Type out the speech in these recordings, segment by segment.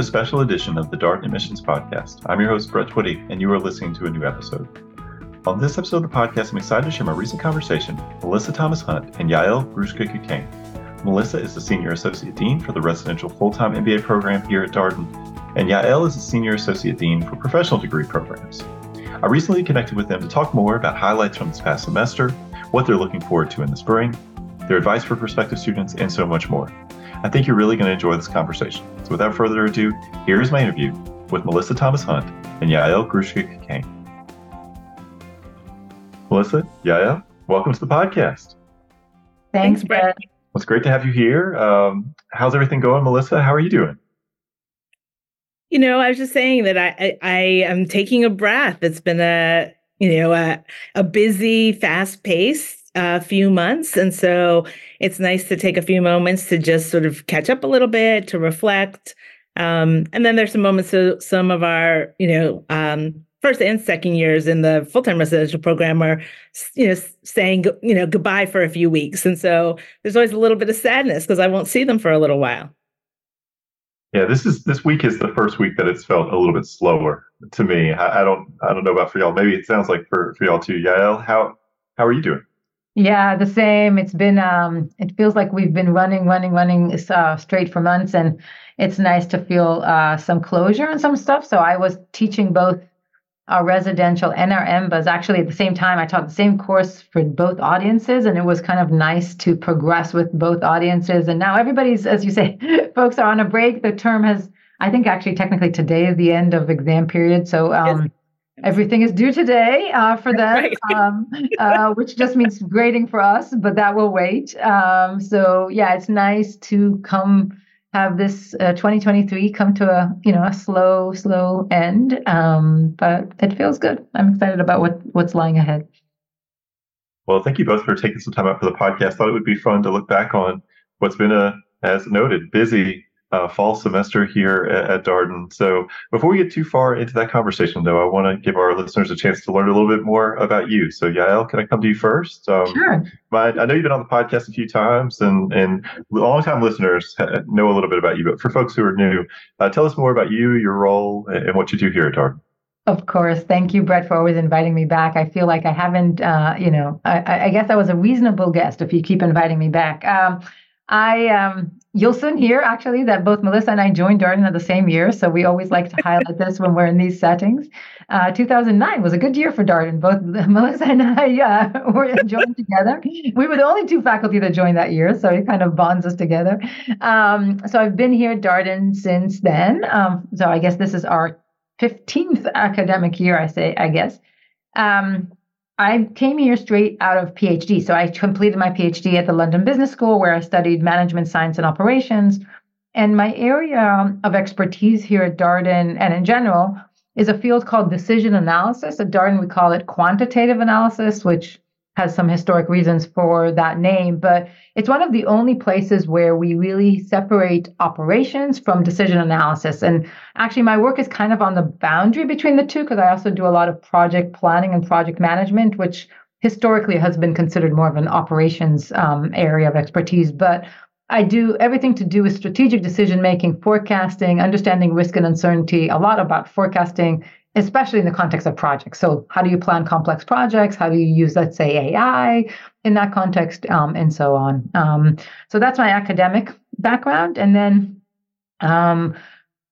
a special edition of the Darden Admissions Podcast. I'm your host, Brett Twitty, and you are listening to a new episode. On this episode of the podcast, I'm excited to share my recent conversation with Melissa Thomas Hunt and Yael Grushka Cockayne. Melissa is the Senior Associate Dean for the Residential Full-Time MBA program here at Darden, and Yael is the Senior Associate Dean for Professional Degree programs. I recently connected with them to talk more about highlights from this past semester, what they're looking forward to in the spring, their advice for prospective students, and so much more. I think you're really going to enjoy this conversation. So without further ado, here's my interview with Melissa Thomas Hunt and Yael Grushka Cockayne. Melissa, Yael, welcome to the podcast. Thanks, Brett. Well, it's great to have you here. Um, how's everything going, Melissa? How are you doing? You know, I was just saying that I, I, I am taking a breath. It's been a you know a, a busy, fast paced uh, few months, and so it's nice to take a few moments to just sort of catch up a little bit, to reflect. Um, and then there's some moments so some of our, you know, um, first and second years in the full-time residential program are, you know, saying, you know, goodbye for a few weeks. And so there's always a little bit of sadness because I won't see them for a little while. Yeah, this is this week is the first week that it's felt a little bit slower to me. I, I don't I don't know about for y'all. Maybe it sounds like for, for y'all too. Yael, how how are you doing? Yeah, the same. It's been um it feels like we've been running, running, running uh, straight for months and it's nice to feel uh, some closure and some stuff. So I was teaching both our residential and our MBAs. Actually, at the same time, I taught the same course for both audiences, and it was kind of nice to progress with both audiences. And now everybody's, as you say, folks are on a break. The term has, I think, actually, technically today is the end of exam period. So um, everything is due today uh, for them, right. um, uh, which just means grading for us, but that will wait. Um, so yeah, it's nice to come have this uh, 2023 come to a you know a slow slow end, um, but it feels good. I'm excited about what what's lying ahead. Well, thank you both for taking some time out for the podcast. Thought it would be fun to look back on what's been a, as noted, busy uh, fall semester here at, at, Darden. So before we get too far into that conversation, though, I want to give our listeners a chance to learn a little bit more about you. So Yael, can I come to you first? Um, sure. My, I know you've been on the podcast a few times, and and long-time listeners know a little bit about you. But for folks who are new, uh, tell us more about you, your role, and what you do here at Darden. Of course. Thank you, Brett, for always inviting me back. I feel like I haven't, uh, you know, I, I, guess I was a reasonable guest if you keep inviting me back. Um, I um, you'll soon hear actually that both Melissa and I joined Darden at the same year, so we always like to highlight this when we're in these settings. Uh, 2009 was a good year for Darden. Both Melissa and I uh, were joined together. We were the only two faculty that joined that year, so it kind of bonds us together. Um, so I've been here at Darden since then. Um, so I guess this is our 15th academic year. I say, I guess. Um, I came here straight out of PhD. So I completed my PhD at the London Business School, where I studied management science and operations. And my area of expertise here at Darden and in general is a field called decision analysis. At Darden, we call it quantitative analysis, which has some historic reasons for that name, but it's one of the only places where we really separate operations from decision analysis. And actually, my work is kind of on the boundary between the two because I also do a lot of project planning and project management, which historically has been considered more of an operations um, area of expertise. But I do everything to do with strategic decision making, forecasting, understanding risk and uncertainty, a lot about forecasting especially in the context of projects. So, how do you plan complex projects? How do you use, let's say, AI in that context, um, and so on? Um, so, that's my academic background. And then um,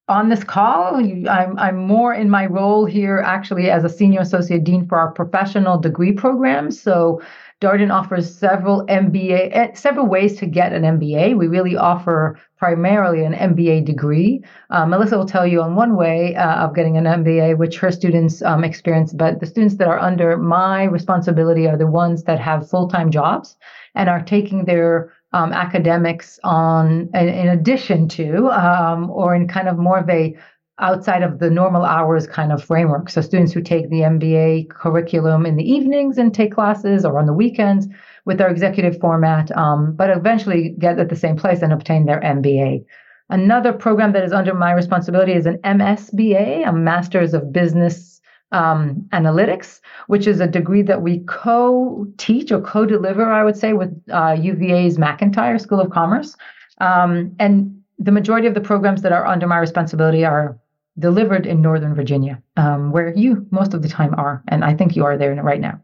on this call, I'm, I'm more in my role here actually as a senior associate dean for our professional degree program. So, Darden offers several MBA, eh, several ways to get an MBA. We really offer primarily an MBA degree. Uh, Melissa will tell you on one way uh, of getting an MBA, which her students um, experience, but the students that are under my responsibility are the ones that have full time jobs and are taking their um, academics on in, addition to um, or in kind of more of a outside of the normal hours kind of framework. So students who take the MBA curriculum in the evenings and take classes or on the weekends with our executive format, um, but eventually get at the same place and obtain their MBA. Another program that is under my responsibility is an MSBA, a Master's of Business um, Analytics, which is a degree that we co-teach or co-deliver, I would say, with uh, UVA's McIntire School of Commerce. Um, and the majority of the programs that are under my responsibility are delivered in Northern Virginia, um, where you most of the time are, and I think you are there right now.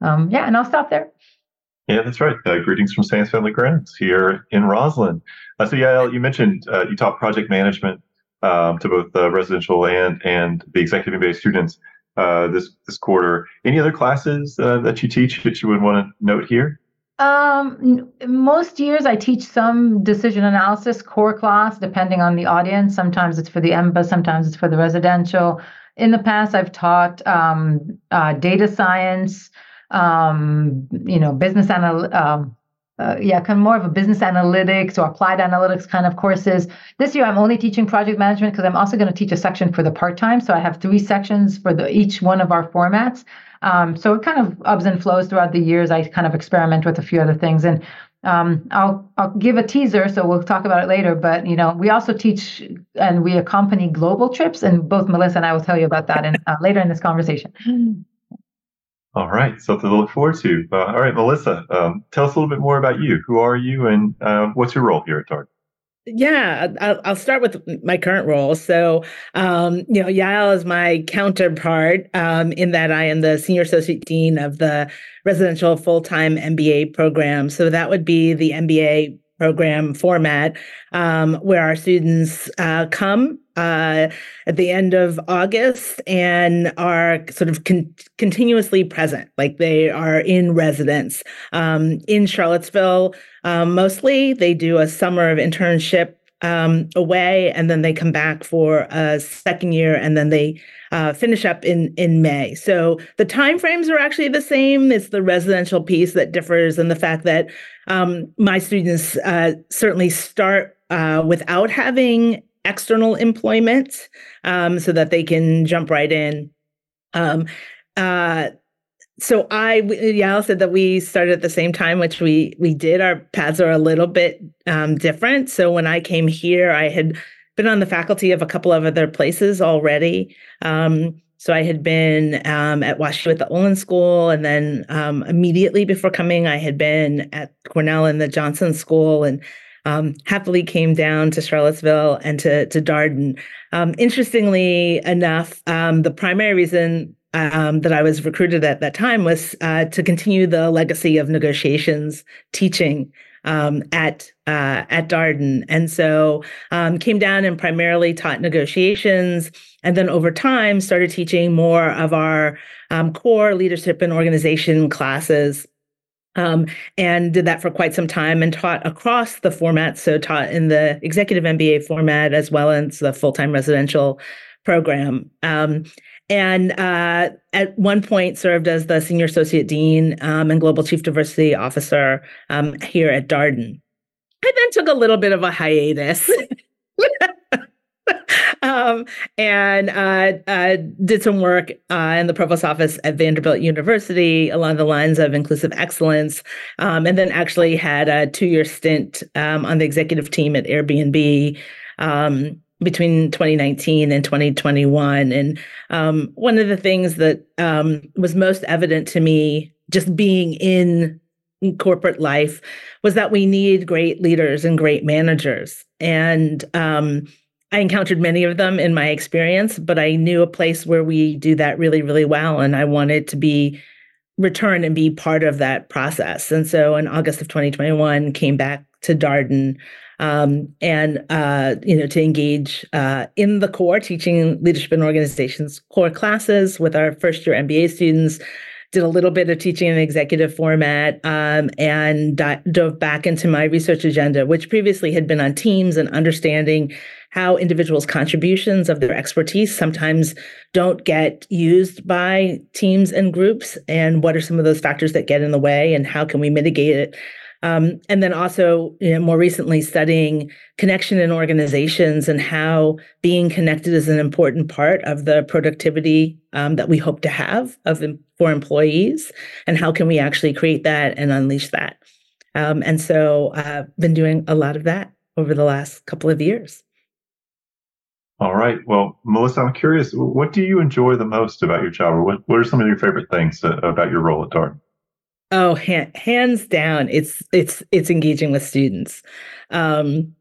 Um, yeah, and I'll stop there. Yeah, that's right. Uh, greetings from Sands Family Grounds here in Rosslyn. Uh, so, Yael, you mentioned uh, you taught project management um, to both the residential and and the executive MBA students uh, this this quarter. Any other classes uh, that you teach that you would want to note here? Um, most years I teach some decision analysis core class, depending on the audience. Sometimes it's for the MBA, sometimes it's for the residential. In the past, I've taught um, uh, data science, um, you know, business anal, um, uh, yeah, kind of more of a business analytics or applied analytics kind of courses. This year, I'm only teaching project management because I'm also going to teach a section for the part time. So I have three sections for the each one of our formats. Um, so it kind of ebbs and flows throughout the years. I kind of experiment with a few other things, and um, I'll I'll give a teaser, so we'll talk about it later. But you know, we also teach and we accompany global trips, and both Melissa and I will tell you about that in, uh, later in this conversation. All right, something to look forward to. Uh, all right, Melissa, um, tell us a little bit more about you. Who are you, and uh, what's your role here at Darden? Yeah, I'll, I'll, start with my current role. So, um, you know, Yael is my counterpart um, in that I am the senior associate dean of the residential full time MBA program. So that would be the MBA program format um, where our students uh, come uh, at the end of August and are sort of con- continuously present, like they are in residence um, in Charlottesville. Um, mostly, they do a summer of internship um, away, and then they come back for a second year, and then they uh, finish up in in May. So the timeframes are actually the same. It's the residential piece that differs, and the fact that um, my students uh, certainly start uh, without having external employment, um, so that they can jump right in. Um, uh, so I, Yael said that we started at the same time, which we we did. Our paths are a little bit um, different. So when I came here, I had been on the faculty of a couple of other places already. Um, so I had been um, at Washington at the Olin School, and then um, immediately before coming, I had been at Cornell in the Johnson School, and um, happily came down to Charlottesville and to to Darden. Um, interestingly enough, um, the primary reason um, that I was recruited at that time was uh, to continue the legacy of negotiations teaching um, at uh, at Darden, and so um, came down and primarily taught negotiations, and then over time started teaching more of our um, core leadership and organization classes. Um, and did that for quite some time and taught across the format. So taught in the executive MBA format as well as the full time residential program. Um, and uh, at one point served as the senior associate dean um, and global chief diversity officer um, here at Darden. I then took a little bit of a hiatus. um, and uh, uh, did some work uh, in the provost office at Vanderbilt University along the lines of inclusive excellence, um, and then actually had a two-year stint um, on the executive team at Airbnb. Um, between 2019 and 2021. And um, one of the things that um, was most evident to me just being in corporate life was that we need great leaders and great managers. And um, I encountered many of them in my experience, but I knew a place where we do that really, really well. And I wanted to be return and be part of that process. And so in August of 2021, came back to Darden um, and uh, you know to engage uh, in the core teaching leadership and organizations core classes with our first year MBA students. Did a little bit of teaching in executive format um, and di- dove back into my research agenda, which previously had been on teams and understanding how individuals' contributions of their expertise sometimes don't get used by teams and groups, and what are some of those factors that get in the way, and how can we mitigate it um, and then also, you know, more recently, studying connection in organizations and how being connected is an important part of the productivity um, that we hope to have of for employees, and how can we actually create that and unleash that. Um, and so, I've uh, been doing a lot of that over the last couple of years. All right. Well, Melissa, I'm curious, what do you enjoy the most about your job, or what, what are some of your favorite things about your role at Darden? Oh, hands down, it's it's it's engaging with students. Um,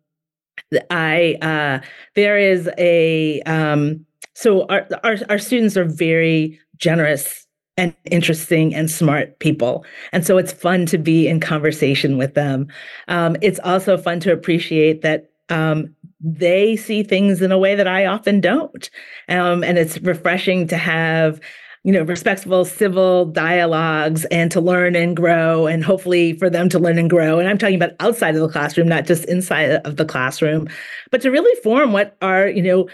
I uh, there is a um, so our, our our students are very generous and interesting and smart people. And so it's fun to be in conversation with them. Um, it's also fun to appreciate that um, they see things in a way that I often don't. Um, and it's refreshing to have you know respectful civil dialogues and to learn and grow and hopefully for them to learn and grow and i'm talking about outside of the classroom not just inside of the classroom but to really form what are you know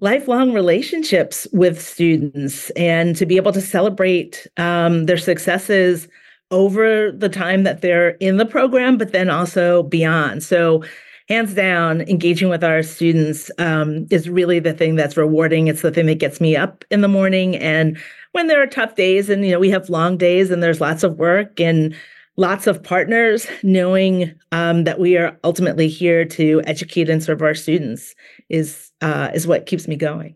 lifelong relationships with students and to be able to celebrate um, their successes over the time that they're in the program, but then also beyond. So, hands down, engaging with our students um, is really the thing that's rewarding. It's the thing that gets me up in the morning. And when there are tough days, and you know we have long days, and there's lots of work and lots of partners, knowing um, that we are ultimately here to educate and serve our students is uh, is what keeps me going.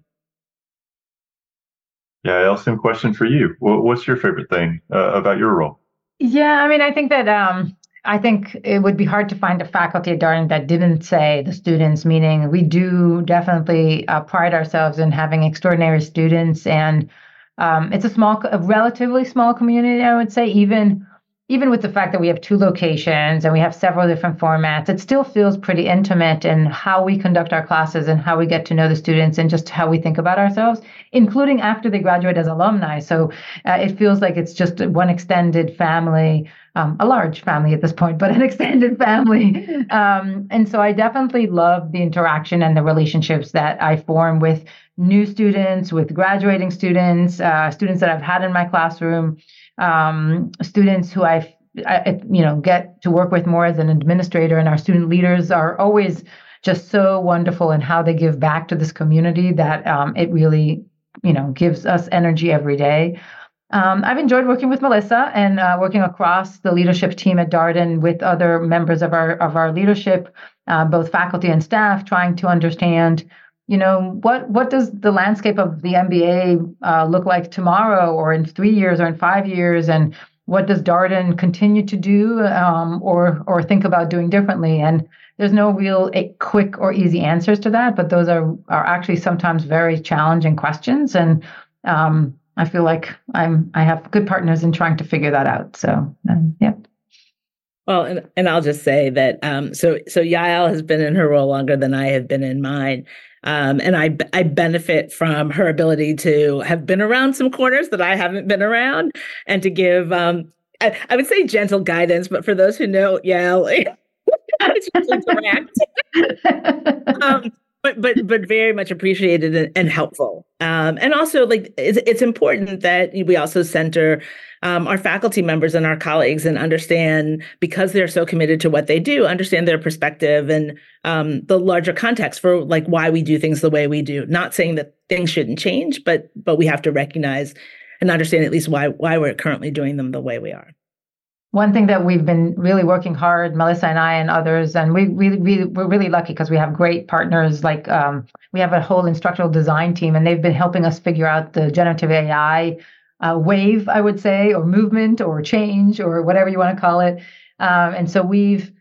Yeah, same question for you. What's your favorite thing uh, about your role? Yeah, I mean, I think that um, I think it would be hard to find a faculty at Darden that didn't say the students, meaning we do definitely uh, pride ourselves in having extraordinary students. And um, it's a small, a relatively small community, I would say, even even with the fact that we have two locations and we have several different formats, it still feels pretty intimate in how we conduct our classes and how we get to know the students and just how we think about ourselves, including after they graduate as alumni. So uh, it feels like it's just one extended family, um, a large family at this point, but an extended family. Um, and so I definitely love the interaction and the relationships that I form with new students, with graduating students, uh, students that I've had in my classroom um, students who I've I, you know get to work with more as an administrator and our student leaders are always just so wonderful in how they give back to this community that um, it really you know gives us energy every day um, I've enjoyed working with Melissa and uh, working across the leadership team at Darden with other members of our of our leadership, uh, both faculty and staff, trying to understand you know what what does the landscape of the MBA uh, look like tomorrow or in three years or in five years? And what does Darden continue to do um, or or think about doing differently? And there's no real quick or easy answers to that but those are are actually sometimes very challenging questions. And um, I feel like I'm I have good partners in trying to figure that out. So um, yeah. Well, and, and I'll just say that um, so so Yael has been in her role longer than I have been in mine, um, and I I benefit from her ability to have been around some corners that I haven't been around, and to give um, I, I would say gentle guidance, but for those who know Yael, it's direct. um, but but but very much appreciated and, and helpful. Um, and also, like it's, it's important that we also center um, our faculty members and our colleagues and understand because they're so committed to what they do, understand their perspective and um, the larger context for like why we do things the way we do. Not saying that things shouldn't change, but but we have to recognize and understand at least why why we're currently doing them the way we are one thing that we've been really working hard, Melissa and I and others, and we, we, we we're really lucky because we have great partners. Like um, we have a whole instructional design team, and they've been helping us figure out the generative AI uh, wave, I would say, or movement, or change, or whatever you want to call it. Um, and so we've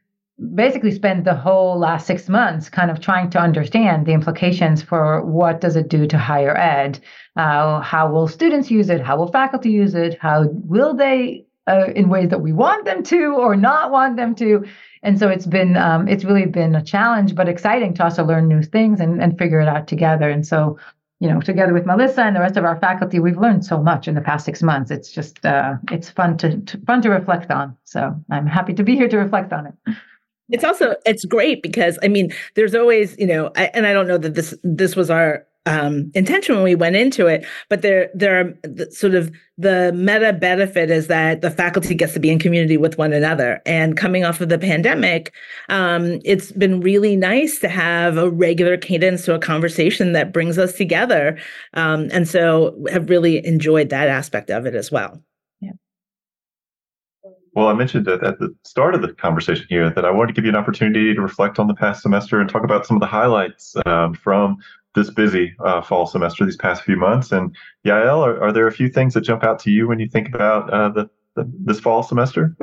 basically spent the whole last six months kind of trying to understand the implications for what does it do to higher ed uh, how will students use it how will faculty use it how will they uh, in ways that we want them to or not want them to. And so it's been um, it's really been a challenge, but exciting to also learn new things and, and figure it out together. And so, you know, together with Melissa and the rest of our faculty, we've learned so much in the past six months. It's just uh, it's fun to, to fun to reflect on. So I'm happy to be here to reflect on it it's also it's great because i mean there's always you know I, and i don't know that this this was our um, intention when we went into it. But there, there are the, sort of the meta benefit is that the faculty gets to be in community with one another. And coming off of the pandemic, um, it's been really nice to have a regular cadence to a conversation that brings us together. Um, and so, have really enjoyed that aspect of it as well. Yeah. Well, I mentioned at, at the start of the conversation here that I wanted to give you an opportunity to reflect on the past semester and talk about some of the highlights um, from this busy uh, fall semester these past few months. And Yael, are, are, there a few things that jump out to you when you think about uh, the, the, this fall semester?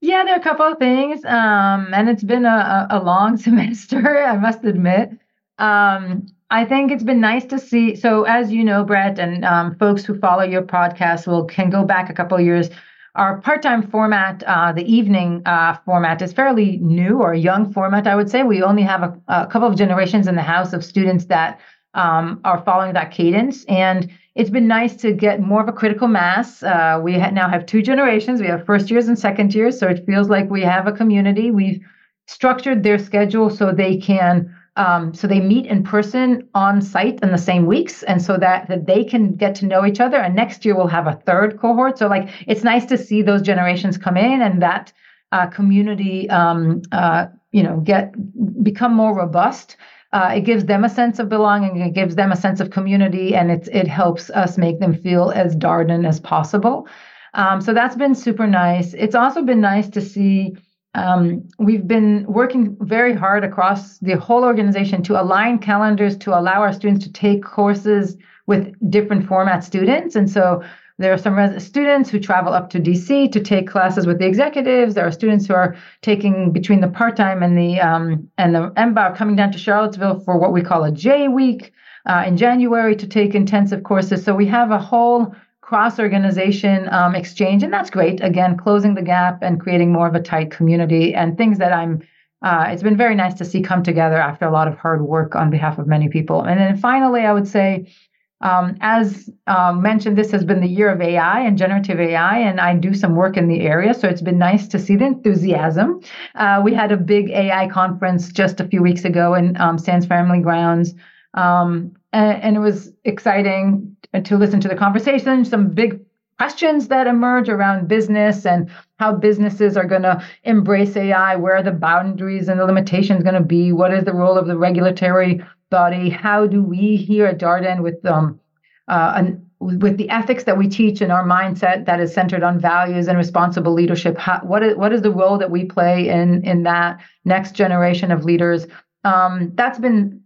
Yeah, there are a couple of things, um, and it's been a, a long semester, I must admit. Um, I think it's been nice to see. So, as you know, Brett, and um, folks who follow your podcast will can go back a couple of years. Our part-time format, uh, the evening uh, format, is fairly new or young format. I would say we only have a, a couple of generations in the house of students that um, are following that cadence, and it's been nice to get more of a critical mass. Uh, we ha- now have two generations. We have first years and second years, so it feels like we have a community. We've structured their schedule so they can um, so they meet in person on site in the same weeks, and so that, that they can get to know each other. And next year we'll have a third cohort. So like it's nice to see those generations come in and that uh, community, um, uh, you know, get become more robust. Uh, it gives them a sense of belonging. It gives them a sense of community, and it it helps us make them feel as Darden as possible. Um, so that's been super nice. It's also been nice to see um, we've been working very hard across the whole organization to align calendars to allow our students to take courses with different format students. And so there are some res- students who travel up to DC to take classes with the executives. There are students who are taking between the part time and the um, and the MBA coming down to Charlottesville for what we call a J week uh, in January to take intensive courses. So we have a whole cross organization um, exchange, and that's great. Again, closing the gap and creating more of a tight community and things that I'm. Uh, it's been very nice to see come together after a lot of hard work on behalf of many people. And then finally, I would say, um, as um, mentioned, this has been the year of AI and generative AI, and I do some work in the area. So it's been nice to see the enthusiasm. Uh, we had a big AI conference just a few weeks ago in um, Sands Family Grounds. Um, and, and, it was exciting to listen to the conversation, some big questions that emerge around business and how businesses are going to embrace AI, where are the boundaries and the limitations going to be, what is the role of the regulatory body, how do we here at Darden with um, uh, an, with the ethics that we teach and our mindset that is centered on values and responsible leadership, how, what is what is the role that we play in in that next generation of leaders? Um, that's been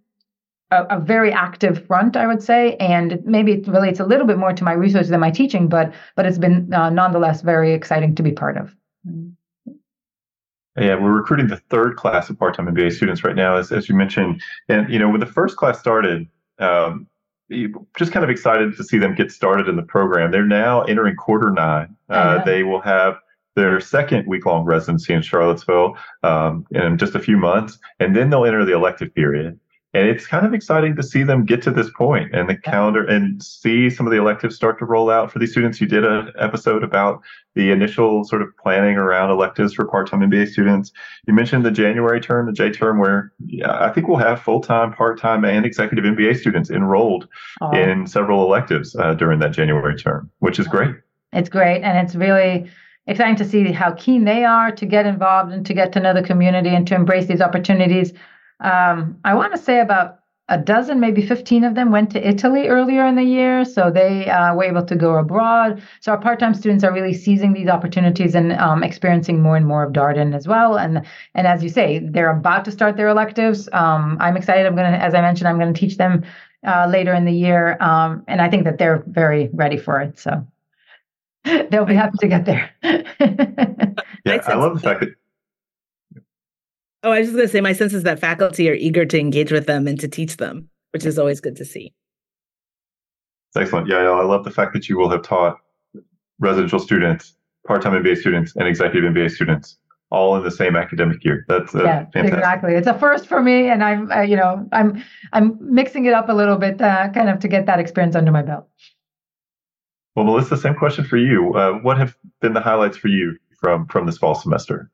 a, a, very active front, I would say, and maybe it relates a little bit more to my research than my teaching, but but it's been uh, nonetheless very exciting to be part of. Yeah, we're recruiting the third class of part-time MBA students right now, as, as you mentioned. And you know, when the first class started, um, just kind of excited to see them get started in the program. They're now entering quarter nine. Uh, they will have their second week-long residency in Charlottesville um, in just a few months, and then they'll enter the elective period and it's kind of exciting to see them get to this point and the calendar and see some of the electives start to roll out for these students. You did an episode about the initial sort of planning around electives for part-time MBA students. You mentioned the January term, the J term, where I think we'll have full-time, part-time, and executive MBA students enrolled oh. in several electives uh, during that January term, which is great. It's great, and it's really exciting to see how keen they are to get involved and to get to know the community and to embrace these opportunities um, I want to say about a dozen, maybe 15 of them went to Italy earlier in the year. So they uh, were able to go abroad. So our part time students are really seizing these opportunities and um, experiencing more and more of Darden as well. And and as you say, they're about to start their electives. Um, I'm excited. I'm going to, as I mentioned, I'm going to teach them uh, later in the year. Um, and I think that they're very ready for it. So they'll be happy to get there. yeah, I love the fact that Oh, I was just going to say, my sense is that faculty are eager to engage with them and to teach them, which is always good to see. It's excellent. Yeah, I love the fact that you will have taught residential students, part-time MBA students, and executive MBA students all in the same academic year. That's uh, yeah, fantastic. exactly. It's a first for me, and I'm, uh, you know, I'm, I'm mixing it up a little bit, uh, kind of to get that experience under my belt. Well, Melissa, same question for you. Uh, what have been the highlights for you from from this fall semester?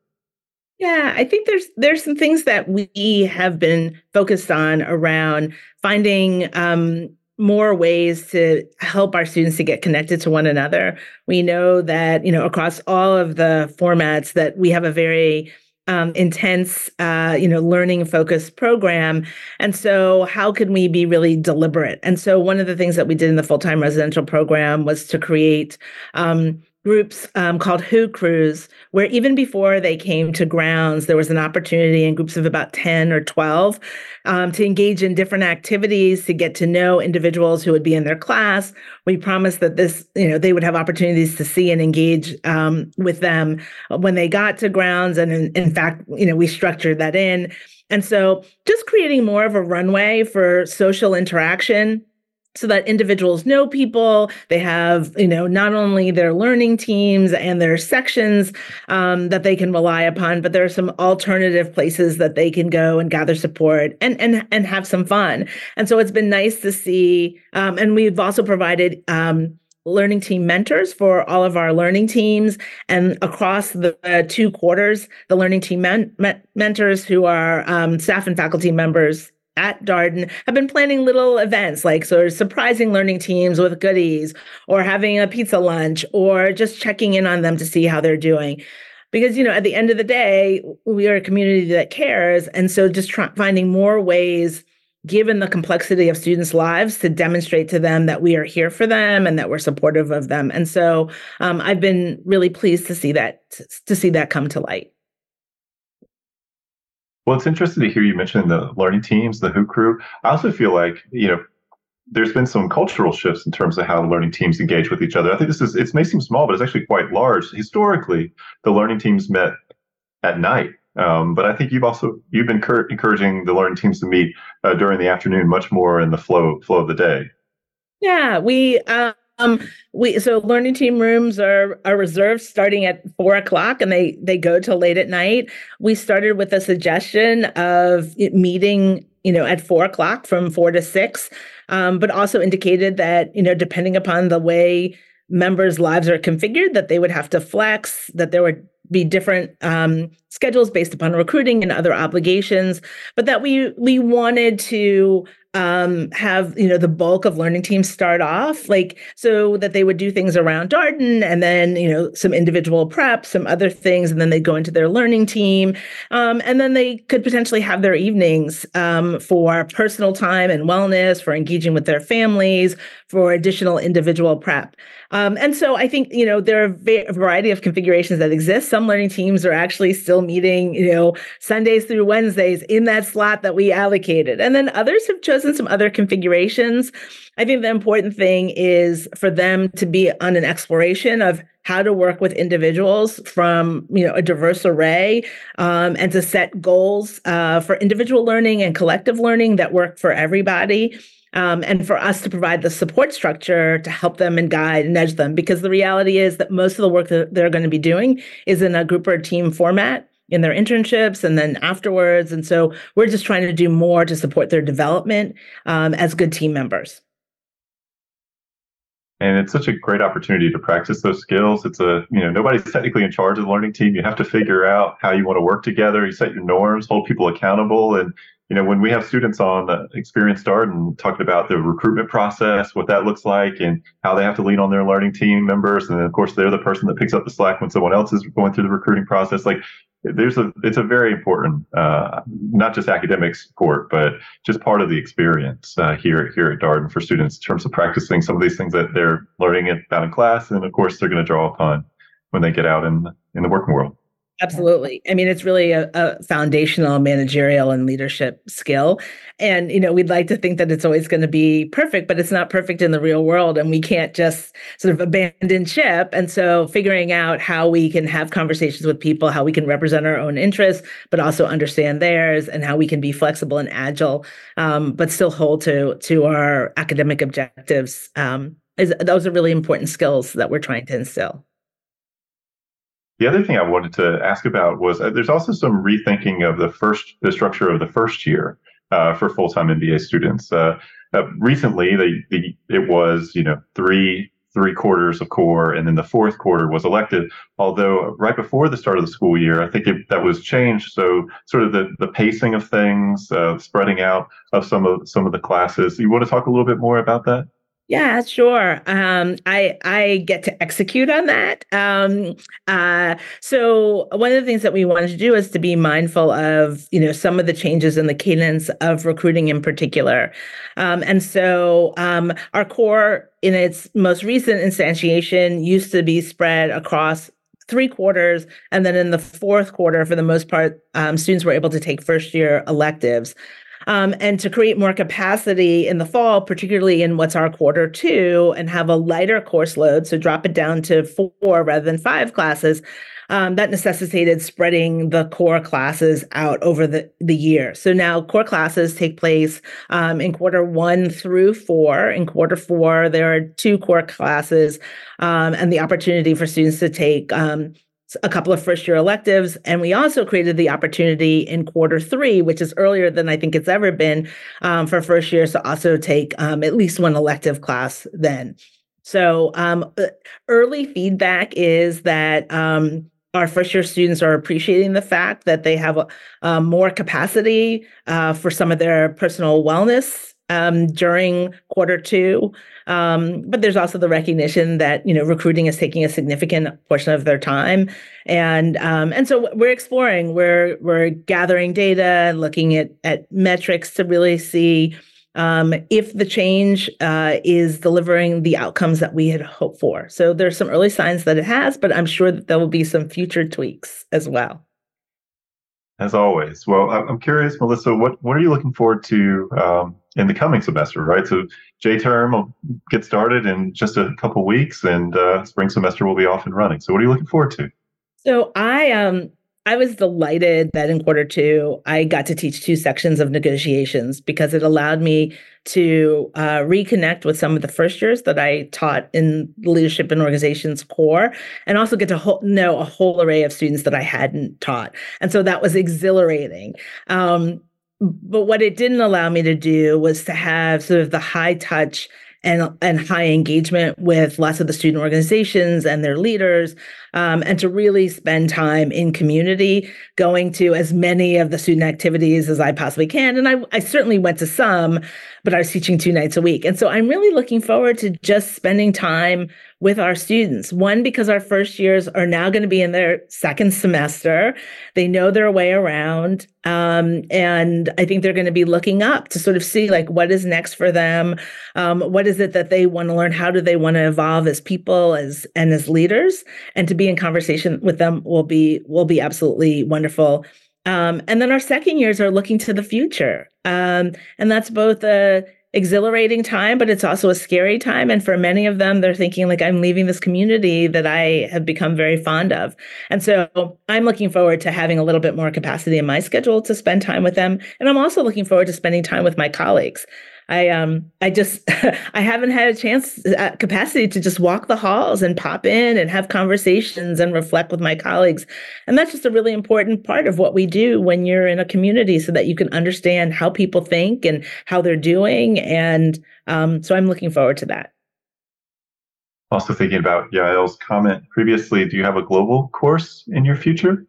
Yeah, I think there's there's some things that we have been focused on around finding um, more ways to help our students to get connected to one another. We know that you know across all of the formats that we have a very um, intense, uh, you know, learning focused program. And so, how can we be really deliberate? And so, one of the things that we did in the full time residential program was to create um, groups um, called Who Crews, where even before they came to grounds, there was an opportunity in groups of about 10 or 12 um, to engage in different activities to get to know individuals who would be in their class. We promised that this, you know, they would have opportunities to see and engage um, with them when they got to grounds. And in, in fact, you know, we structured that in. And so just creating more of a runway for social interaction so that individuals know people. They have you know not only their learning teams and their sections um, that they can rely upon but there are some alternative places that they can go and gather support and and and have some fun. And so it's been nice to see um, and we've also provided um, learning team mentors for all of our learning teams. And across the uh, two quarters the learning team men- mentors who are um, staff and faculty members at Darden have been planning little events like sort of surprising learning teams with goodies or having a pizza lunch or just checking in on them to see how they're doing. Because, you know, at the end of the day, we are a community that cares. And so just try, finding more ways, given the complexity of students' lives, to demonstrate to them that we are here for them and that we're supportive of them. And so um, I've been really pleased to see that, to see that come to light. Well, it's interesting to hear you mention the learning teams, the Who crew. I also feel like, you know, there's been some cultural shifts in terms of how the learning teams engage with each other. I think this is, it may seem small, but it's actually quite large. Historically, the learning teams met at night. Um, but I think you've also, you've been cur- encouraging the learning teams to meet uh, during the afternoon, much more in the flow, flow of the day. Yeah, we, uh, um, we so learning team rooms are are reserved starting at four o'clock, and they they go till late at night. We started with a suggestion of meeting, you know, at four o'clock from four to six, um, but also indicated that you know, depending upon the way members' lives are configured, that they would have to flex, that there would be different um, schedules based upon recruiting and other obligations, but that we we wanted to um, have you know the bulk of learning teams start off like so that they would do things around Darden and then you know some individual prep, some other things, and then they go into their learning team, um, and then they could potentially have their evenings um, for personal time and wellness, for engaging with their families, for additional individual prep. Um, and so I think you know there are a variety of configurations that exist. Some learning teams are actually still meeting you know Sundays through Wednesdays in that slot that we allocated, and then others have chosen some other configurations. I think the important thing is for them to be on an exploration of how to work with individuals from you know a diverse array um, and to set goals uh, for individual learning and collective learning that work for everybody um, and for us to provide the support structure to help them and guide and nudge them because the reality is that most of the work that they're going to be doing is in a group or team format in their internships and then afterwards. And so we're just trying to do more to support their development um, as good team members. And it's such a great opportunity to practice those skills. It's a you know nobody's technically in charge of the learning team. You have to figure out how you want to work together. You set your norms hold people accountable. And you know, when we have students on the Experience Darden talking about the recruitment process, what that looks like, and how they have to lean on their learning team members, and of course they're the person that picks up the slack when someone else is going through the recruiting process. Like, there's a, it's a very important, uh, not just academic support, but just part of the experience uh, here here at Darden for students in terms of practicing some of these things that they're learning about in class, and of course they're going to draw upon when they get out in in the working world. Absolutely. I mean, it's really a, a, foundational managerial and leadership skill. And, you know, we'd like to think that it's always going to be perfect, but it's not perfect in the real world. And we can't just sort of abandon ship. And so figuring out how we can have conversations with people, how we can represent our own interests, but also understand theirs, and how we can be flexible and agile, um, but still hold to, to our academic objectives. Um, is, those are really important skills that we're trying to instill. The other thing I wanted to ask about was uh, there's also some rethinking of the first the structure of the first year uh, for full time MBA students. Uh, uh, recently, it was you know three three quarters of core, and then the fourth quarter was elective. Although right before the start of the school year, I think it, that was changed. So sort of the the pacing of things, uh, spreading out of some of some of the classes. You want to talk a little bit more about that? Yeah, sure. Um, I I get to execute on that. Um, uh, so one of the things that we wanted to do is to be mindful of you know some of the changes in the cadence of recruiting in particular, um, and so um, our core in its most recent instantiation used to be spread across three quarters, and then in the fourth quarter, for the most part, um, students were able to take first year electives um, and to create more capacity in the fall, particularly in what's our quarter two, and have a lighter course load, so drop it down to four rather than five classes. Um, that necessitated spreading the core classes out over the, the year. So now core classes take place um, in quarter one through four. In quarter four, there are two core classes um, and the opportunity for students to take um, a couple of first year electives. And we also created the opportunity in quarter three, which is earlier than I think it's ever been um, for first years to also take um, at least one elective class then. So um, uh, early feedback is that um, our first year students are appreciating the fact that they have a more capacity uh, for some of their personal wellness um, during quarter two. Um, but there's also the recognition that you know recruiting is taking a significant portion of their time, and um, and so we're exploring, we're we're gathering data and looking at at metrics to really see um, if the change uh, is delivering the outcomes that we had hoped for. So there's some early signs that it has, but I'm sure that there will be some future tweaks as well. As always. Well, I'm curious, Melissa, what, what are you looking forward to um, in the coming semester, right? So J term will get started in just a couple weeks and uh, spring semester will be off and running. So what are you looking forward to? So I um I was delighted that in quarter two, I got to teach two sections of negotiations because it allowed me to uh, reconnect with some of the first years that I taught in leadership and organizations core, and also get to ho- know a whole array of students that I hadn't taught. And so that was exhilarating. Um, but what it didn't allow me to do was to have sort of the high touch and and high engagement with lots of the student organizations and their leaders um, and to really spend time in community going to as many of the student activities as i possibly can. And i, I certainly went to some but i was teaching two nights a week. And so i'm really looking forward to just spending time with our students. One, because our first years are now going to be in their second semester. They know their way around. Um, and I think they're going to be looking up to sort of see like what is next for them. Um, what is it that they want to learn? How do they want to evolve as people, as and as leaders? And to be in conversation with them will be will be absolutely wonderful. Um, and then our second years are looking to the future. Um, and that's both a exhilarating time, but it's also a scary time. And for many of them, they're thinking, like, I'm leaving this community that I have become very fond of. And so I'm looking forward to having a little bit more capacity in my schedule to spend time with them. And I'm also looking forward to spending time with my colleagues. I um I just I haven't had a chance uh, capacity to just walk the halls and pop in and have conversations and reflect with my colleagues. And that's just a really important part of what we do when you're in a community so that you can understand how people think and how they're doing and um, so I'm looking forward to that. Also thinking about Yael's comment previously, do you have a global course in your future?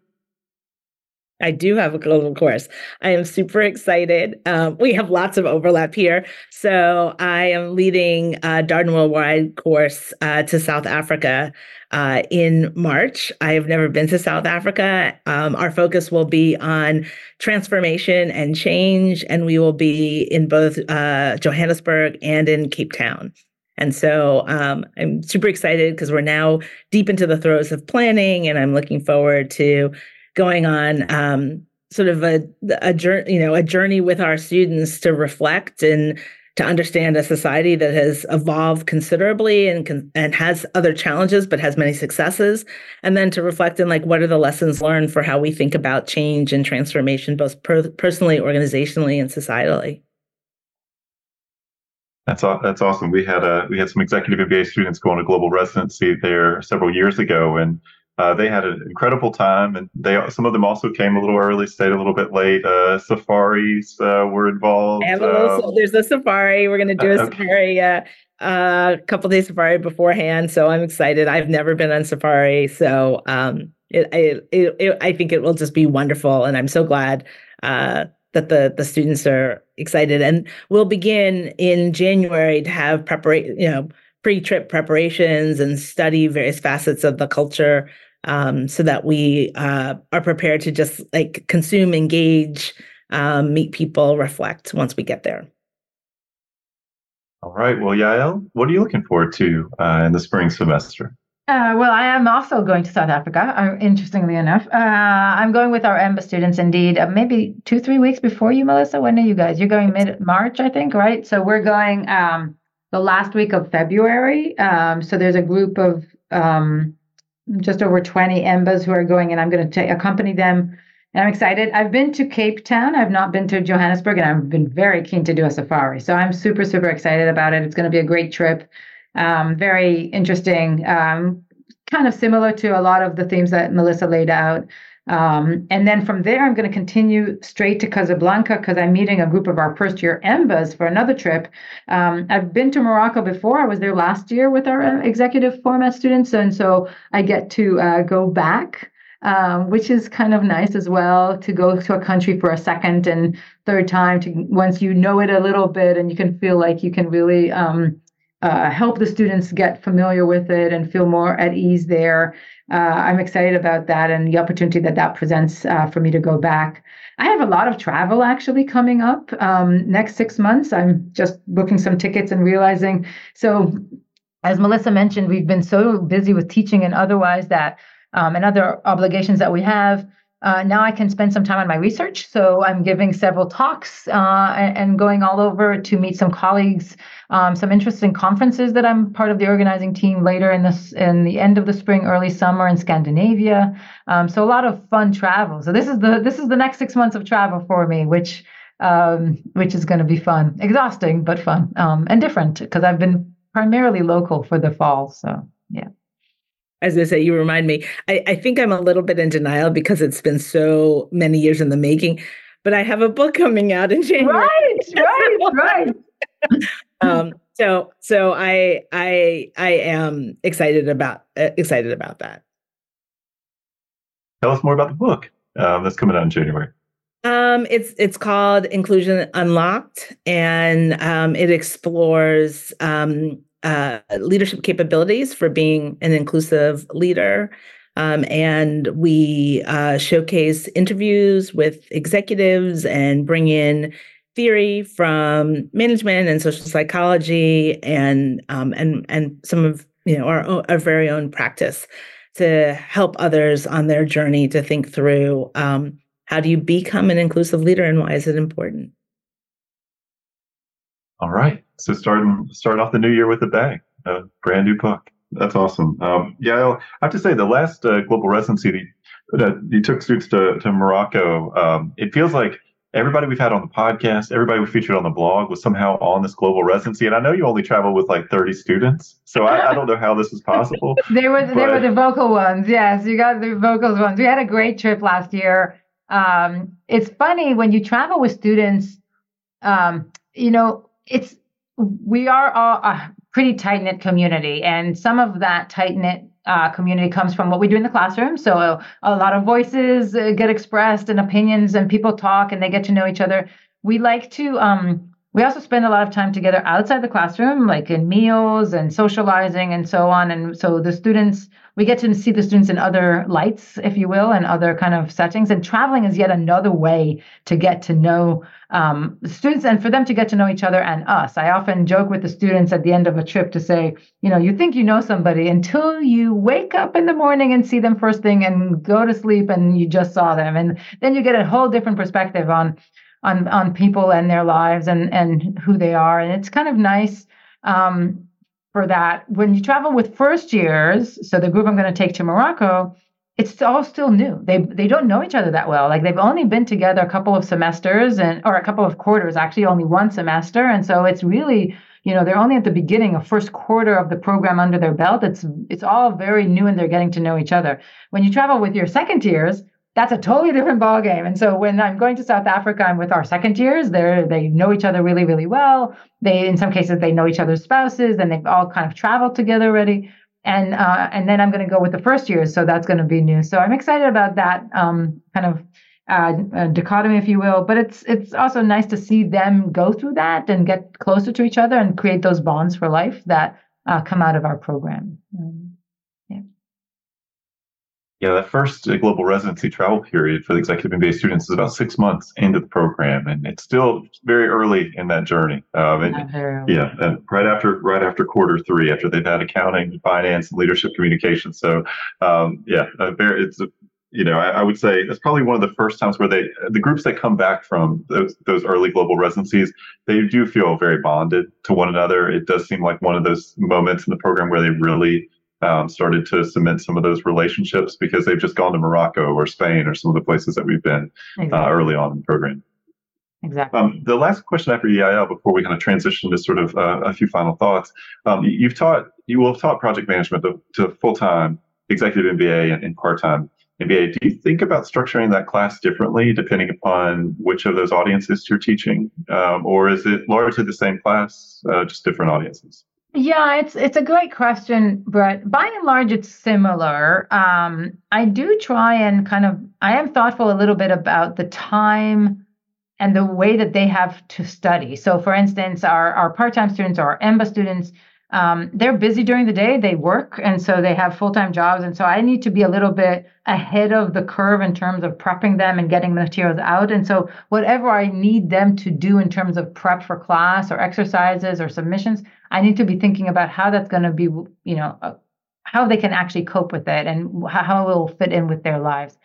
I do have a global course. I am super excited. Um, we have lots of overlap here. So I am leading a Darden Worldwide course uh, to South Africa uh, in March. I have never been to South Africa. Um, our focus will be on transformation and change, and we will be in both uh, Johannesburg and in Cape Town. And so um, I'm super excited because we're now deep into the throes of planning, and I'm looking forward to going on um, sort of a a journey, you know, a journey with our students to reflect and to understand a society that has evolved considerably and and has other challenges but has many successes. And then to reflect in like what are the lessons learned for how we think about change and transformation both per- personally organizationally and societally? That's that's awesome. We had a we had some executive MBA students going to global residency there several years ago and uh, they had an incredible time, and they some of them also came a little early, stayed a little bit late. Uh, safaris uh, were involved. A little, um, there's a safari. We're going to do a safari. Uh, a couple days safari beforehand, so I'm excited. I've never been on safari, so um, it, it, it, I think it will just be wonderful, and I'm so glad uh, that the the students are excited, and we'll begin in January to have preparation, you know, pre-trip preparations and study various facets of the culture, um, so that we uh, are prepared to just like consume, engage, um, meet people, reflect once we get there. All right. Well, Yael, what are you looking forward to uh, in the spring semester? Uh, well, I am also going to South Africa, uh, interestingly enough. Uh, I'm going with our EMBA students, indeed, uh, maybe two, three weeks before you, Melissa. When are you guys? You're going mid March, I think, right? So we're going um, the last week of February. Um, so there's a group of um, just over 20 EMBAs who are going, and I'm going to accompany them and I'm excited. I've been to Cape Town. I've not been to Johannesburg, and I've been very keen to do a safari. So I'm super, super excited about it. It's going to be a great trip. Um, very interesting. Um, kind of similar to a lot of the themes that Melissa laid out. Um, and then from there, I'm going to continue straight to Casablanca because I'm meeting a group of our first year EMBAs for another trip. Um, I've been to Morocco before. I was there last year with our executive format students. And so I get to uh, go back um, which is kind of nice as well to go to a country for a second and third time to once you know it a little bit and you can feel like you can really um, uh, help the students get familiar with it and feel more at ease there. Uh, I'm excited about that and the opportunity that that presents uh, for me to go back. I have a lot of travel actually coming up um, next six months. I'm just booking some tickets and realizing so. As Melissa mentioned, we've been so busy with teaching and otherwise that um, and other obligations that we have. Uh, now I can spend some time on my research. So I'm giving several talks uh, and, going all over to meet some colleagues, um, some interesting conferences that I'm part of the organizing team later in this in the end of the spring, early summer in Scandinavia. Um, so a lot of fun travel. So this is the this is the next six months of travel for me, which um, which is going to be fun, exhausting but fun um, and different because I've been primarily local for the fall. So yeah as I say, you remind me. I, I think I'm a little bit in denial because it's been so many years in the making. But I have a book coming out in January. Right, right, right. um, so so I I I am excited about uh, excited about that. Tell us more about the book um, that's coming out in January. Um, it's it's called Inclusion Unlocked, and um, it explores um, uh, leadership capabilities for being an inclusive leader. Um, and we uh, showcase interviews with executives and bring in theory from management and social psychology and um, and and some of you know our our very own practice to help others on their journey to think through um, how do you become an inclusive leader and why is it important. All right. So starting starting off the new year with a bang, a brand new book. That's awesome. Um, yeah, I have to say the last uh, global residency that you took students to, to Morocco. Um, it feels like everybody we've had on the podcast, everybody we featured on the blog was somehow on this global residency. And I know you only travel with like 30 students, so I, I don't know how this is possible. they were but... they were the vocal ones. Yes, you got the vocals ones. We had a great trip last year. Um, it's funny when you travel with students. Um, you know, it's we are a pretty tight knit community, and some of that tight knit uh, community comes from what we do in the classroom. So a, a lot of voices uh, get expressed and opinions, and people talk, and they get to know each other. We like to. Um, we also spend a lot of time together outside the classroom, like in meals and socializing and so on. And so the students we get to see the students in other lights, if you will, and other kind of settings. And traveling is yet another way to get to know um, students and for them to get to know each other and us. I often joke with the students at the end of a trip to say, you know, you think you know somebody until you wake up in the morning and see them first thing and go to sleep and you just saw them. And then you get a whole different perspective on on on people and their lives and and who they are. And it's kind of nice. Um, for that. When you travel with first years, so the group I'm going to take to Morocco, it's all still new. They they don't know each other that well. Like they've only been together a couple of semesters and or a couple of quarters, actually only one semester. And so it's really, you know, they're only at the beginning, a first quarter of the program under their belt. It's it's all very new and they're getting to know each other. When you travel with your second years, that's a totally different ball game. And so when I'm going to South Africa, I'm with our second years. They they know each other really really well. They in some cases they know each other's spouses, and they've all kind of traveled together already. And uh, and then I'm going to go with the first years, so that's going to be new. So I'm excited about that um, kind of uh, dichotomy, if you will. But it's it's also nice to see them go through that and get closer to each other and create those bonds for life that uh, come out of our program. Um, yeah, that first uh, global residency travel period for the executive MBA students is about six months into the program, and it's still very early in that journey. Um, and, yeah, and right after right after quarter three, after they've had accounting, finance, and leadership communication. So, um, yeah, very, it's a, you know, I, I, would say that's probably one of the first times where they, the groups that come back from those, those early global residencies, they do feel very bonded to one another. It does seem like one of those moments in the program where they really um, started to cement some of those relationships because they've just gone to Morocco or Spain or some of the places that we've been uh, exactly. uh, early on in the program. Exactly. Um, the last question after EIL, before we kind of transition to sort of uh, a few final thoughts. Um, you've taught, you will have taught project management to, to full time executive MBA and, and part time MBA. Do you think about structuring that class differently depending upon which of those audiences you're teaching, um, or is it largely the same class, uh, just different audiences? Yeah, it's it's a great question, Brett. By and large, it's similar. Um, I do try and kind of I am thoughtful a little bit about the time and the way that they have to study. So, for instance, our our part time students or our EMBA students, um, they're busy during the day. They work, and so they have full time jobs. And so I need to be a little bit ahead of the curve in terms of prepping them and getting the materials out. And so whatever I need them to do in terms of prep for class or exercises or submissions, I need to be thinking about how that's going to be, you know, uh, how they can actually cope with it and how it will fit in with their lives.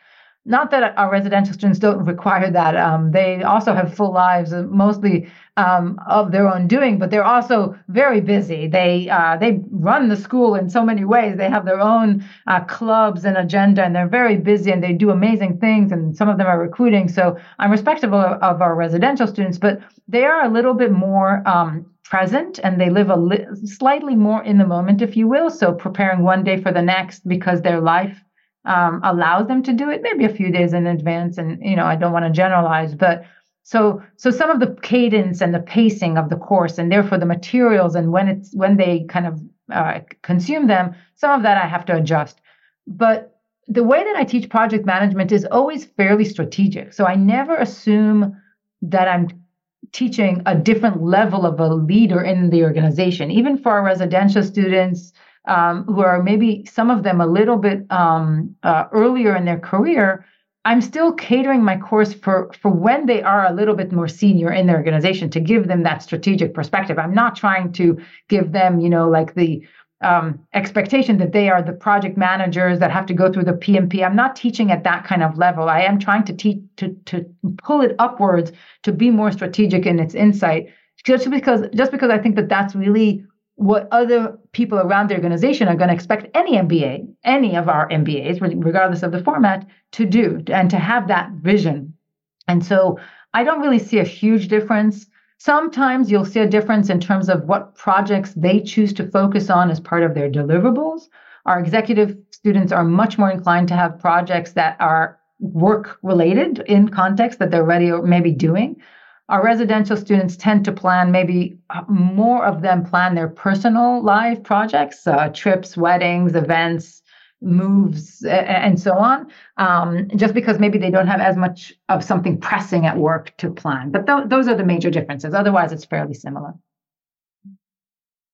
Not that our residential students don't require that. Um, they also have full lives, uh, mostly um, of their own doing, but they're also very busy. They uh, they run the school in so many ways. They have their own uh, clubs and agenda, and they're very busy and they do amazing things. And some of them are recruiting. So I'm respectful of, of our residential students, but they are a little bit more um, present and they live a li- slightly more in the moment, if you will. So preparing one day for the next because their life um, allows them to do it maybe a few days in advance. And, you know, I don't want to generalize, but so so some of the cadence and the pacing of the course and therefore the materials and when it's when they kind of uh, consume them, some of that I have to adjust. But the way that I teach project management is always fairly strategic. So I never assume that I'm teaching a different level of a leader in the organization. Even for our residential students, um, who are maybe some of them a little bit um, uh, earlier in their career, I'm still catering my course for for when they are a little bit more senior in their organization to give them that strategic perspective. I'm not trying to give them, you know, like the um, expectation that they are the project managers that have to go through the PMP. I'm not teaching at that kind of level. I am trying to teach to to pull it upwards to be more strategic in its insight. Just because just because I think that that's really what other people around the organization are going to expect any MBA, any of our MBAs, regardless of the format, to do and to have that vision. And so I don't really see a huge difference. Sometimes you'll see a difference in terms of what projects they choose to focus on as part of their deliverables. Our executive students are much more inclined to have projects that are work related in context that they're already or maybe doing our residential students tend to plan maybe uh, more of them plan their personal life projects uh, trips weddings events moves and so on um, just because maybe they don't have as much of something pressing at work to plan. But th- those are the major differences. Otherwise it's fairly similar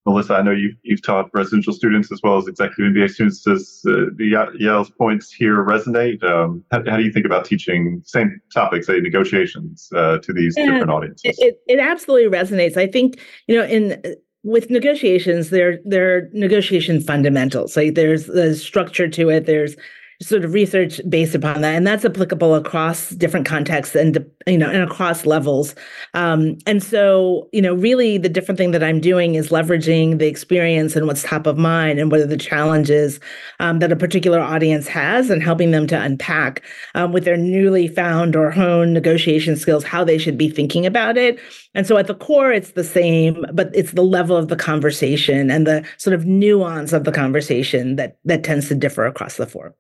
Melissa, I know you, you've taught residential students as well as executive MBA students. Does uh, Yael's points here resonate? Um, how, how, do you think about teaching same topics, say negotiations, uh, to these yeah, different audiences? It, it absolutely resonates. I think you know in with negotiations, there there are negotiation fundamentals. Like there's the structure to it. There's sort of research based upon that and that's applicable across different contexts and you know and across levels. Um, and so you know really the different thing that i'm doing is leveraging the experience and what's top of mind and what are the challenges um, that a particular audience has and helping them to unpack um, with their newly found or honed negotiation skills how they should be thinking about it. And so at the core, it's the same, but it's the level of the conversation and the sort of nuance of the conversation that that tends to differ across the four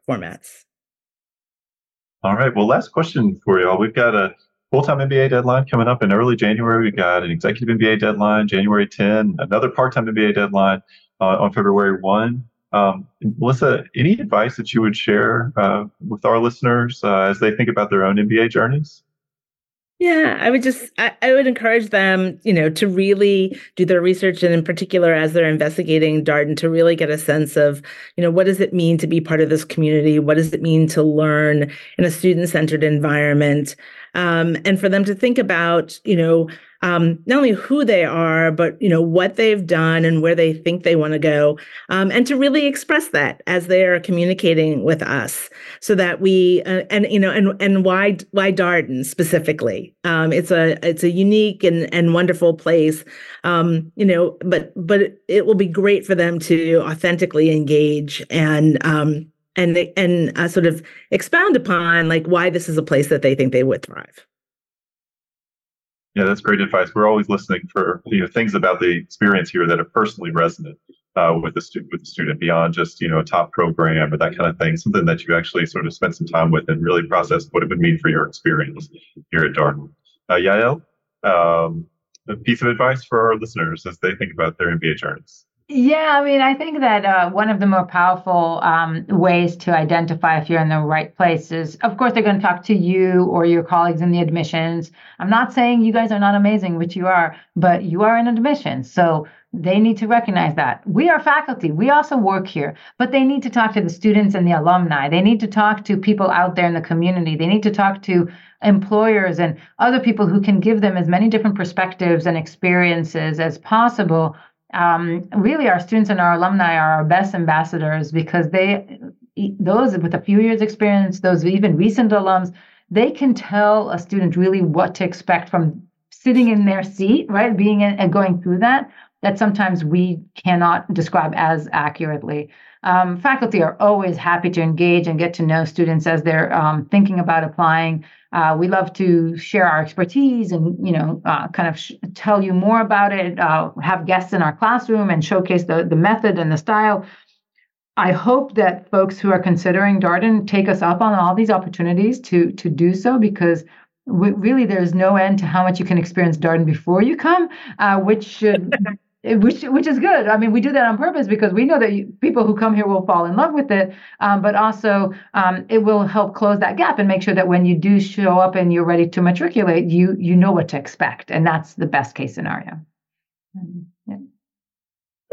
All right. Well, last question for y'all. We've got a full-time MBA deadline coming up in early January. We've got an executive MBA deadline January 10, another part-time MBA deadline uh, on February 1. Um, Melissa, any advice that you would share uh, with our listeners uh, as they think about their own MBA journeys? Yeah, I would just I, I, would encourage them, you know, to really do their research and in particular as they're investigating Darden to really get a sense of, you know, what does it mean to be part of this community? What does it mean to learn in a student-centered environment? Um, and for them to think about, you know, um, not only who they are, but you know what they've done and where they think they want to go, um, and to really express that as they are communicating with us, so that we uh, and you know and and why why Darden specifically? Um, it's a it's a unique and and wonderful place, um, you know, but but it will be great for them to authentically engage and um, and and uh, sort of expound upon like why this is a place that they think they would thrive. Yeah, that's great advice. We're always listening for you know things about the experience here that are personally resonant uh, with the student with the student beyond just you know a top program or that kind of thing. Something that you actually sort of spent some time with and really processed what it would mean for your experience here at Darden. Uh, Yael, um, a piece of advice for our listeners as they think about their MBA journeys. Yeah, I mean, I think that uh, one of the more powerful um, ways to identify if you're in the right place is, of course, they're going to talk to you or your colleagues in the admissions. I'm not saying you guys are not amazing, which you are, but you are in admissions. So they need to recognize that. We are faculty. We also work here, but they need to talk to the students and the alumni. They need to talk to people out there in the community. They need to talk to employers and other people who can give them as many different perspectives and experiences as possible um, really our students and our alumni are our best ambassadors because they those with a few years experience those even recent alums they can tell a student really what to expect from sitting in their seat right being in, and going through that that sometimes we cannot describe as accurately. Um, faculty are always happy to engage and get to know students as they're um, thinking about applying uh, we love to share our expertise and you know uh, kind of sh- tell you more about it. Uh, have guests in our classroom and showcase the the method and the style. I hope that folks who are considering Darden take us up on all these opportunities to to do so because we, really there's no end to how much you can experience Darden before you come, uh, which should which which is good. I mean, we do that on purpose because we know that you, people who come here will fall in love with it. Um, but also, um, it will help close that gap and make sure that when you do show up and you're ready to matriculate, you you know what to expect, and that's the best case scenario. Um, yeah.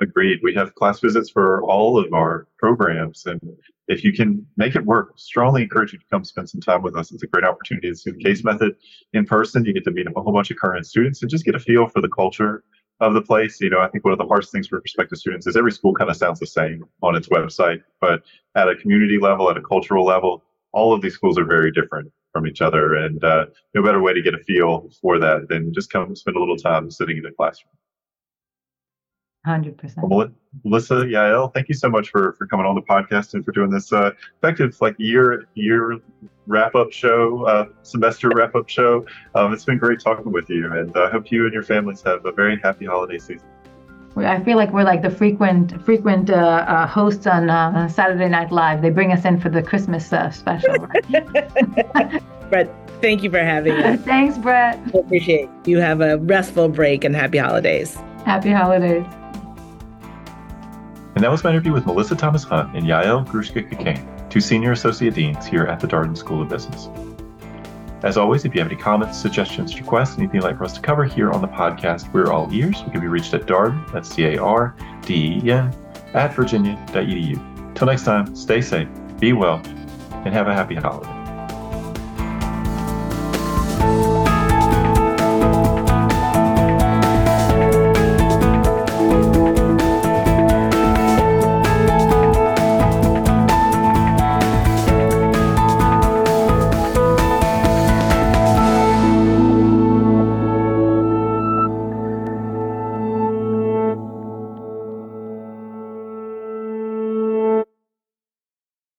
Agreed. We have class visits for all of our programs, and if you can make it work, strongly encourage you to come spend some time with us. It's a great opportunity to see the case method in person. You get to meet a whole bunch of current students and just get a feel for the culture of the place. You know, I think one of the hardest things for prospective students is every school kind of sounds the same on its website, but at a community level, at a cultural level, all of these schools are very different from each other. And uh, no better way to get a feel for that than just come spend a little time sitting in a classroom. 100%. Well, Melissa, Yael, thank you so much for, for coming on the podcast and for doing this uh, effective like year year wrap up show, uh, semester wrap up show. Um, it's been great talking with you, and I uh, hope you and your families have a very happy holiday season. I feel like we're like the frequent frequent uh, uh, hosts on uh, Saturday Night Live. They bring us in for the Christmas uh, special. Brett, thank you for having us. Thanks, Brett. I appreciate you. Have a restful break and happy holidays. Happy holidays. And that was my interview with Melissa Thomas Hunt and Yael Grushka Cockayne, two senior associate deans here at the Darden School of Business. As always, if you have any comments, suggestions, requests, anything you'd like for us to cover here on the podcast, we're all ears. We can be reached at Darden, that's D A R D E N, at virginia.edu. Till next time, stay safe, be well, and have a happy holiday.